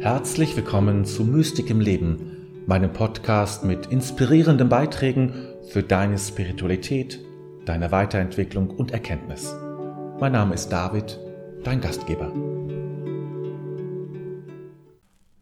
Herzlich willkommen zu Mystik im Leben, meinem Podcast mit inspirierenden Beiträgen für deine Spiritualität, deine Weiterentwicklung und Erkenntnis. Mein Name ist David, dein Gastgeber.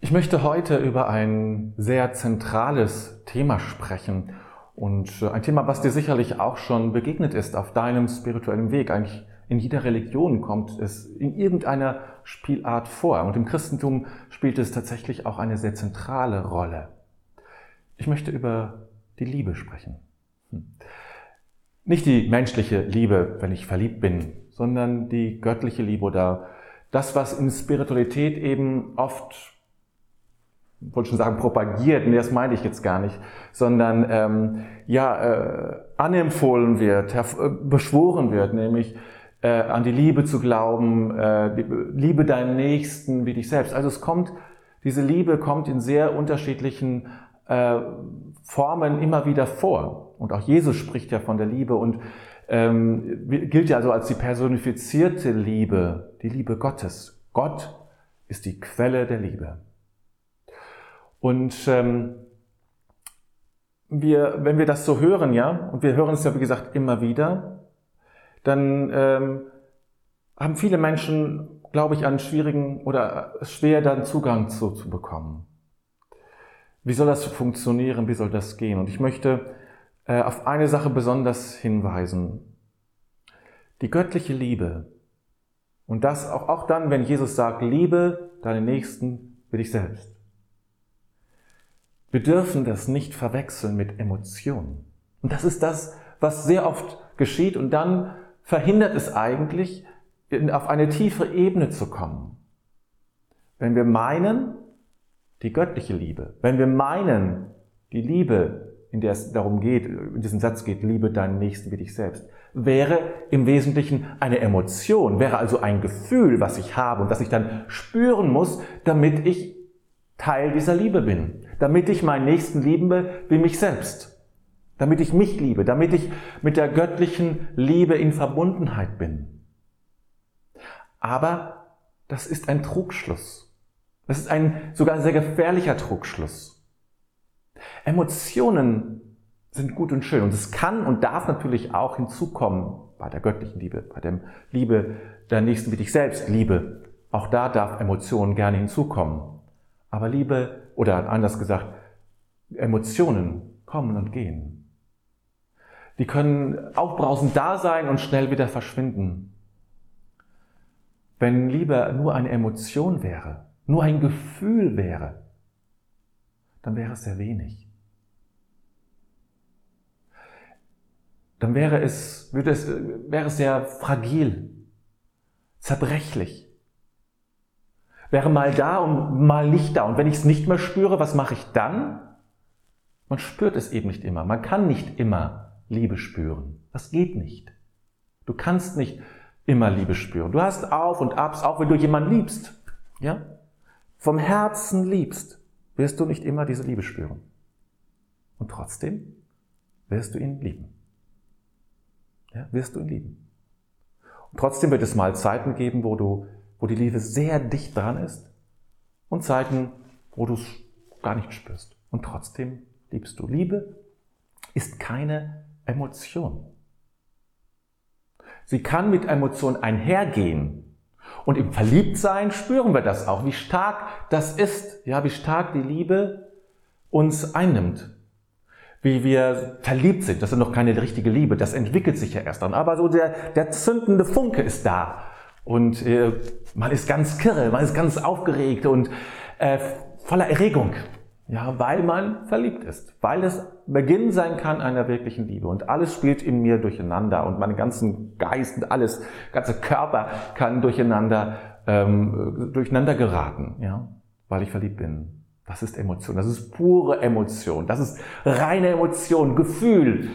Ich möchte heute über ein sehr zentrales Thema sprechen und ein Thema, was dir sicherlich auch schon begegnet ist auf deinem spirituellen Weg, eigentlich in jeder Religion kommt es in irgendeiner Spielart vor. Und im Christentum spielt es tatsächlich auch eine sehr zentrale Rolle. Ich möchte über die Liebe sprechen. Hm. Nicht die menschliche Liebe, wenn ich verliebt bin, sondern die göttliche Liebe oder das, was in Spiritualität eben oft, ich wollte schon sagen, propagiert, nee, das meine ich jetzt gar nicht, sondern ähm, ja, äh, anempfohlen wird, beschworen wird, nämlich äh, an die Liebe zu glauben, äh, liebe deinen Nächsten wie dich selbst. Also es kommt, diese Liebe kommt in sehr unterschiedlichen äh, Formen immer wieder vor. Und auch Jesus spricht ja von der Liebe und ähm, gilt ja also als die personifizierte Liebe, die Liebe Gottes. Gott ist die Quelle der Liebe. Und ähm, wir, wenn wir das so hören, ja, und wir hören es ja wie gesagt immer wieder, dann ähm, haben viele Menschen, glaube ich, einen schwierigen oder schwer dann Zugang zu, zu bekommen. Wie soll das funktionieren? Wie soll das gehen? Und ich möchte äh, auf eine Sache besonders hinweisen. Die göttliche Liebe. Und das auch, auch dann, wenn Jesus sagt, liebe deinen Nächsten wie dich selbst. Wir dürfen das nicht verwechseln mit Emotionen. Und das ist das, was sehr oft geschieht und dann verhindert es eigentlich, auf eine tiefe Ebene zu kommen. Wenn wir meinen, die göttliche Liebe, wenn wir meinen, die Liebe, in der es darum geht, in diesem Satz geht, liebe deinen Nächsten wie dich selbst, wäre im Wesentlichen eine Emotion, wäre also ein Gefühl, was ich habe und das ich dann spüren muss, damit ich Teil dieser Liebe bin, damit ich meinen Nächsten liebe wie mich selbst damit ich mich liebe, damit ich mit der göttlichen Liebe in Verbundenheit bin. Aber das ist ein Trugschluss. Das ist ein sogar sehr gefährlicher Trugschluss. Emotionen sind gut und schön und es kann und darf natürlich auch hinzukommen bei der göttlichen Liebe, bei der Liebe der Nächsten wie dich selbst, Liebe. Auch da darf Emotionen gerne hinzukommen. Aber Liebe, oder anders gesagt, Emotionen kommen und gehen. Die können aufbrausend da sein und schnell wieder verschwinden. Wenn Liebe nur eine Emotion wäre, nur ein Gefühl wäre, dann wäre es sehr wenig. Dann wäre es, würde es, wäre es sehr fragil, zerbrechlich. Wäre mal da und mal nicht da. Und wenn ich es nicht mehr spüre, was mache ich dann? Man spürt es eben nicht immer. Man kann nicht immer Liebe spüren. Das geht nicht. Du kannst nicht immer Liebe spüren. Du hast Auf und Abs, auch wenn du jemanden liebst. Ja? Vom Herzen liebst, wirst du nicht immer diese Liebe spüren. Und trotzdem wirst du ihn lieben. Ja, wirst du ihn lieben. Und trotzdem wird es mal Zeiten geben, wo du, wo die Liebe sehr dicht dran ist und Zeiten, wo du es gar nicht spürst. Und trotzdem liebst du. Liebe ist keine Emotion. Sie kann mit Emotionen einhergehen. Und im Verliebtsein spüren wir das auch, wie stark das ist, ja, wie stark die Liebe uns einnimmt. Wie wir verliebt sind, das ist noch keine richtige Liebe, das entwickelt sich ja erst dann. Aber so der, der zündende Funke ist da. Und äh, man ist ganz kirre, man ist ganz aufgeregt und äh, voller Erregung. Ja, weil man verliebt ist, weil es Beginn sein kann einer wirklichen Liebe und alles spielt in mir durcheinander und meinen ganzen Geist und alles, ganze Körper kann durcheinander, ähm, durcheinander geraten, ja, weil ich verliebt bin. Das ist Emotion, das ist pure Emotion, das ist reine Emotion, Gefühl,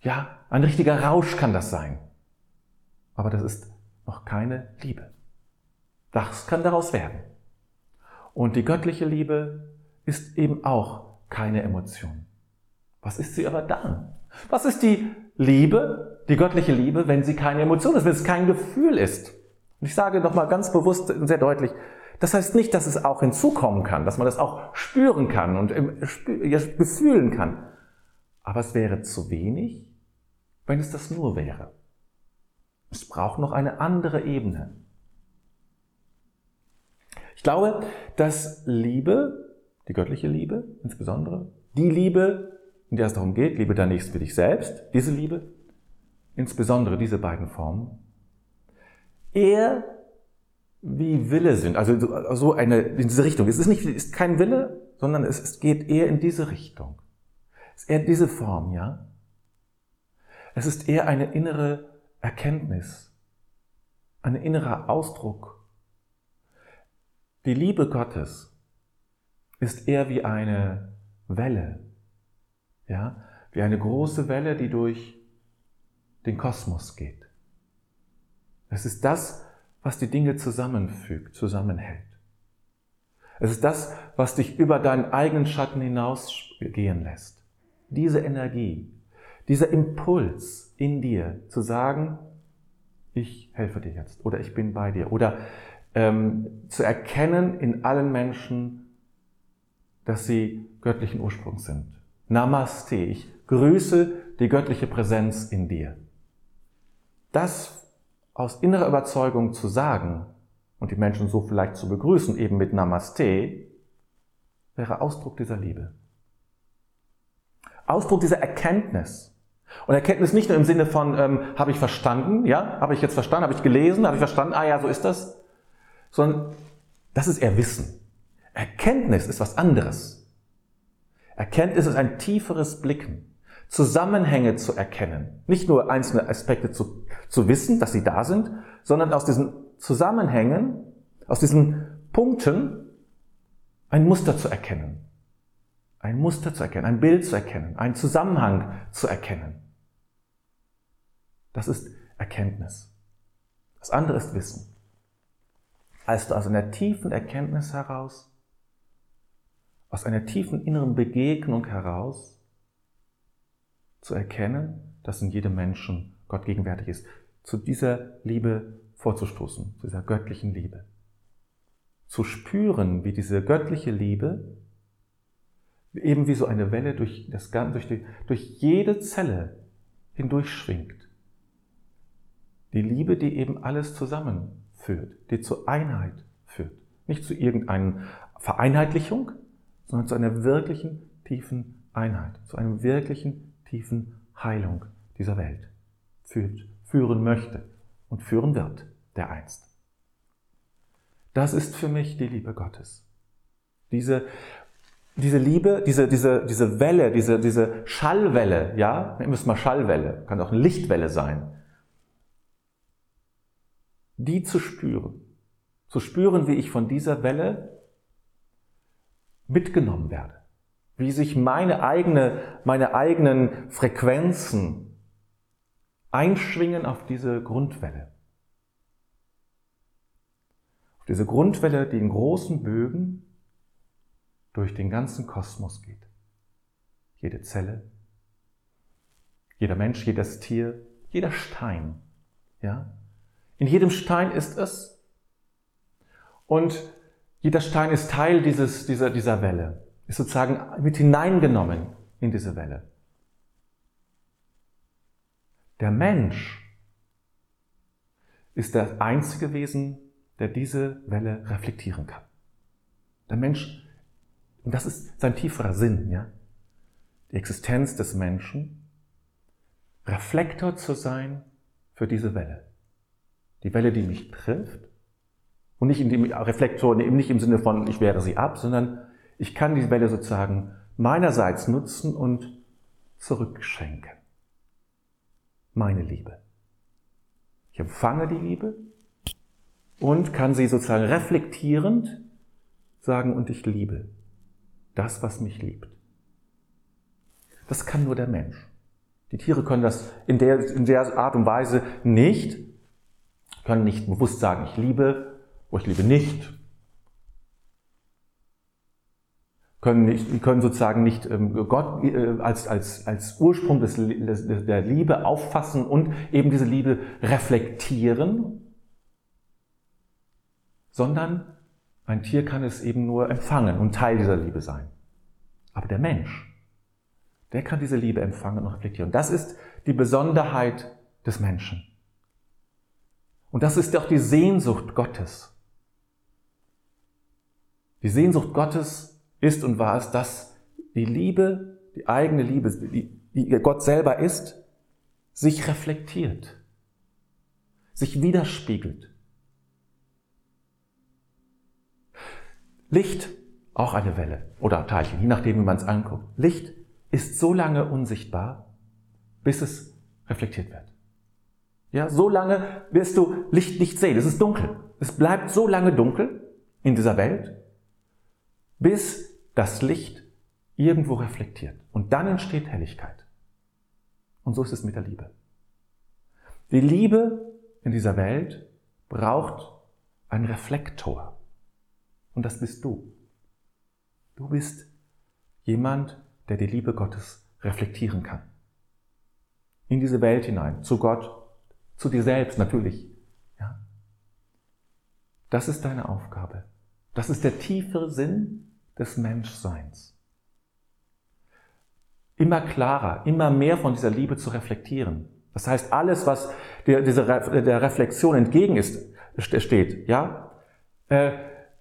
ja, ein richtiger Rausch kann das sein. Aber das ist noch keine Liebe. Das kann daraus werden. Und die göttliche Liebe ist eben auch keine Emotion. Was ist sie aber dann? Was ist die Liebe, die göttliche Liebe, wenn sie keine Emotion ist, wenn es kein Gefühl ist? Und ich sage nochmal ganz bewusst und sehr deutlich, Das heißt nicht, dass es auch hinzukommen kann, dass man das auch spüren kann und befühlen kann. Aber es wäre zu wenig, wenn es das nur wäre. Es braucht noch eine andere Ebene. Ich glaube, dass Liebe, die göttliche Liebe insbesondere, die Liebe, in der es darum geht, liebe dein Nächsten für dich selbst, diese Liebe, insbesondere diese beiden Formen, eher wie Wille sind, also so eine, in diese Richtung. Es ist nicht, ist kein Wille, sondern es, es geht eher in diese Richtung. Es ist eher diese Form, ja. Es ist eher eine innere Erkenntnis, ein innerer Ausdruck. Die Liebe Gottes ist eher wie eine Welle, ja, wie eine große Welle, die durch den Kosmos geht. Es ist das, was die Dinge zusammenfügt, zusammenhält. Es ist das, was dich über deinen eigenen Schatten hinausgehen lässt. Diese Energie, dieser Impuls in dir zu sagen, ich helfe dir jetzt oder ich bin bei dir oder ähm, zu erkennen in allen Menschen, dass sie göttlichen Ursprungs sind. Namaste, ich grüße die göttliche Präsenz in dir. Das aus innerer Überzeugung zu sagen und die Menschen so vielleicht zu begrüßen, eben mit Namaste, wäre Ausdruck dieser Liebe. Ausdruck dieser Erkenntnis. Und Erkenntnis nicht nur im Sinne von, ähm, habe ich verstanden, ja, habe ich jetzt verstanden, habe ich gelesen, habe ich verstanden, ah ja, so ist das, sondern das ist eher Wissen. Erkenntnis ist was anderes. Erkenntnis ist ein tieferes Blicken. Zusammenhänge zu erkennen. Nicht nur einzelne Aspekte zu, zu wissen, dass sie da sind, sondern aus diesen Zusammenhängen, aus diesen Punkten ein Muster zu erkennen. Ein Muster zu erkennen, ein Bild zu erkennen, einen Zusammenhang zu erkennen. Das ist Erkenntnis. Das andere ist Wissen. Als du aus einer tiefen Erkenntnis heraus, aus einer tiefen inneren Begegnung heraus zu erkennen, dass in jedem Menschen Gott gegenwärtig ist, zu dieser Liebe vorzustoßen, zu dieser göttlichen Liebe. Zu spüren, wie diese göttliche Liebe eben wie so eine Welle durch, das, durch, die, durch jede Zelle hindurchschwingt. Die Liebe, die eben alles zusammenführt, die zur Einheit führt. Nicht zu irgendeiner Vereinheitlichung, sondern zu einer wirklichen tiefen Einheit, zu einem wirklichen tiefen Heilung dieser Welt führt, führen möchte und führen wird, der einst. Das ist für mich die Liebe Gottes. Diese, diese Liebe, diese, diese, diese Welle, diese, diese Schallwelle, ja, nehmen wir es mal Schallwelle, kann auch eine Lichtwelle sein, die zu spüren, zu spüren, wie ich von dieser Welle mitgenommen werde wie sich meine, eigene, meine eigenen Frequenzen einschwingen auf diese Grundwelle. Auf diese Grundwelle, die in großen Bögen durch den ganzen Kosmos geht. Jede Zelle, jeder Mensch, jedes Tier, jeder Stein. Ja? In jedem Stein ist es. Und jeder Stein ist Teil dieses, dieser, dieser Welle ist sozusagen mit hineingenommen in diese Welle. Der Mensch ist das einzige Wesen, der diese Welle reflektieren kann. Der Mensch, und das ist sein tieferer Sinn, ja, die Existenz des Menschen, Reflektor zu sein für diese Welle. Die Welle, die mich trifft. Und nicht in dem Reflektor, nicht im Sinne von, ich wehre sie ab, sondern ich kann die Welle sozusagen meinerseits nutzen und zurückschenken. Meine Liebe. Ich empfange die Liebe und kann sie sozusagen reflektierend sagen, und ich liebe das, was mich liebt. Das kann nur der Mensch. Die Tiere können das in der, in der Art und Weise nicht, können nicht bewusst sagen, ich liebe, oder ich liebe nicht, können, nicht, können sozusagen nicht ähm, Gott äh, als, als, als Ursprung des, der Liebe auffassen und eben diese Liebe reflektieren, sondern Ein Tier kann es eben nur empfangen und Teil dieser Liebe sein. Aber der Mensch, der kann diese Liebe empfangen und reflektieren. Das ist die Besonderheit des Menschen. Und das ist auch die Sehnsucht Gottes. Die Sehnsucht Gottes ist und war es, dass die Liebe, die eigene Liebe, die, Gott selber ist, sich reflektiert, sich widerspiegelt. Licht, auch eine Welle oder Teilchen, je nachdem, wie man es anguckt. Licht ist so lange unsichtbar, bis es reflektiert wird. Ja, so lange wirst du Licht nicht sehen. Es ist dunkel. Es bleibt so lange dunkel in dieser Welt, bis das Licht irgendwo reflektiert. Und dann entsteht Helligkeit. Und so ist es mit der Liebe. Die Liebe in dieser Welt braucht einen Reflektor. Und das bist du. Du bist jemand, der die Liebe Gottes reflektieren kann. In diese Welt hinein, zu Gott, zu dir selbst natürlich. Ja? Das ist deine Aufgabe. Das ist der tiefe Sinn des Menschseins. Immer klarer, immer mehr von dieser Liebe zu reflektieren. Das heißt, alles, was der, dieser, der Reflexion entgegen ist, steht, ja, äh,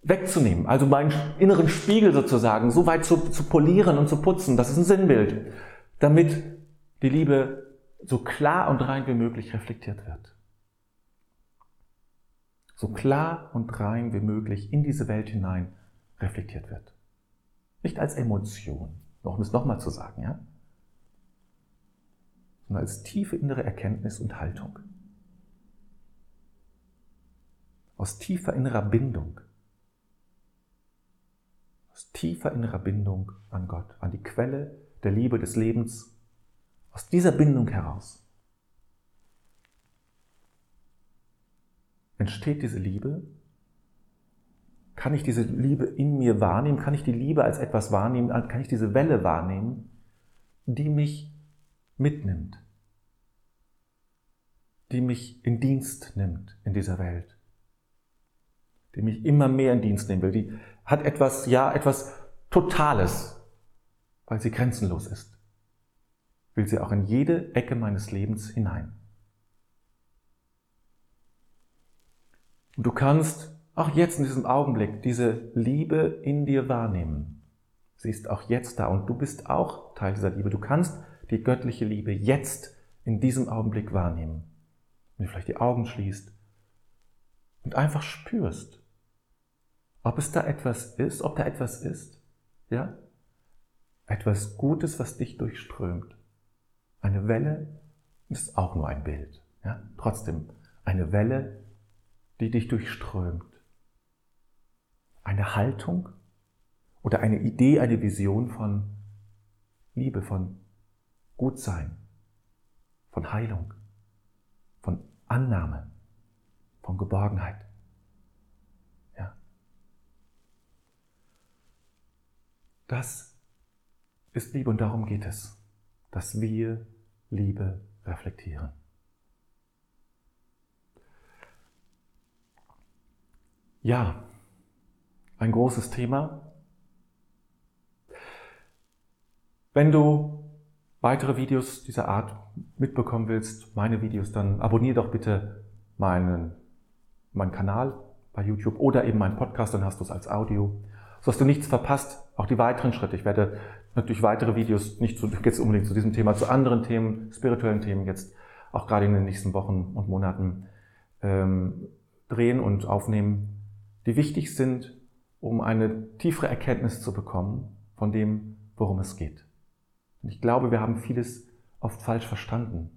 wegzunehmen. Also meinen inneren Spiegel sozusagen so weit zu, zu polieren und zu putzen, das ist ein Sinnbild, damit die Liebe so klar und rein wie möglich reflektiert wird. So klar und rein wie möglich in diese Welt hinein reflektiert wird. Nicht als Emotion, um es nochmal zu sagen, ja? sondern als tiefe innere Erkenntnis und Haltung. Aus tiefer innerer Bindung aus tiefer innerer Bindung an Gott, an die Quelle der Liebe des Lebens, aus dieser Bindung heraus entsteht diese Liebe. Kann ich diese Liebe in mir wahrnehmen? Kann ich die Liebe als etwas wahrnehmen? Kann ich diese Welle wahrnehmen, die mich mitnimmt? Die mich in Dienst nimmt in dieser Welt? Die mich immer mehr in Dienst nehmen will? Die hat etwas, ja, etwas Totales, weil sie grenzenlos ist. Will sie auch in jede Ecke meines Lebens hinein. Und du kannst auch jetzt in diesem Augenblick diese Liebe in dir wahrnehmen. Sie ist auch jetzt da und du bist auch Teil dieser Liebe. Du kannst die göttliche Liebe jetzt in diesem Augenblick wahrnehmen. Wenn du vielleicht die Augen schließt und einfach spürst, ob es da etwas ist, ob da etwas ist, ja? Etwas Gutes, was dich durchströmt. Eine Welle ist auch nur ein Bild, ja? Trotzdem eine Welle, die dich durchströmt. Eine Haltung oder eine Idee, eine Vision von Liebe, von Gutsein, von Heilung, von Annahme, von Geborgenheit. Das ist Liebe und darum geht es, dass wir Liebe reflektieren. Ja, ein großes Thema. Wenn du weitere Videos dieser Art mitbekommen willst, meine Videos, dann abonniere doch bitte meinen, meinen Kanal bei YouTube oder eben meinen Podcast, dann hast du es als Audio sodass du nichts verpasst, auch die weiteren Schritte. Ich werde natürlich weitere Videos, nicht zu, jetzt unbedingt zu diesem Thema, zu anderen Themen, spirituellen Themen jetzt auch gerade in den nächsten Wochen und Monaten ähm, drehen und aufnehmen, die wichtig sind, um eine tiefere Erkenntnis zu bekommen von dem, worum es geht. Und ich glaube, wir haben vieles oft falsch verstanden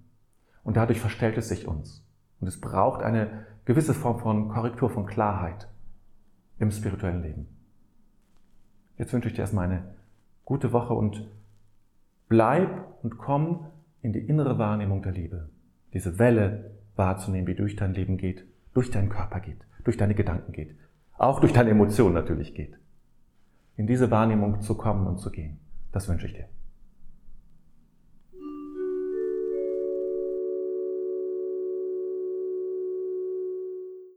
und dadurch verstellt es sich uns. Und es braucht eine gewisse Form von Korrektur, von Klarheit im spirituellen Leben. Jetzt wünsche ich dir erstmal eine gute Woche und bleib und komm in die innere Wahrnehmung der Liebe. Diese Welle wahrzunehmen, die durch dein Leben geht, durch deinen Körper geht, durch deine Gedanken geht, auch durch deine Emotionen natürlich geht. In diese Wahrnehmung zu kommen und zu gehen. Das wünsche ich dir.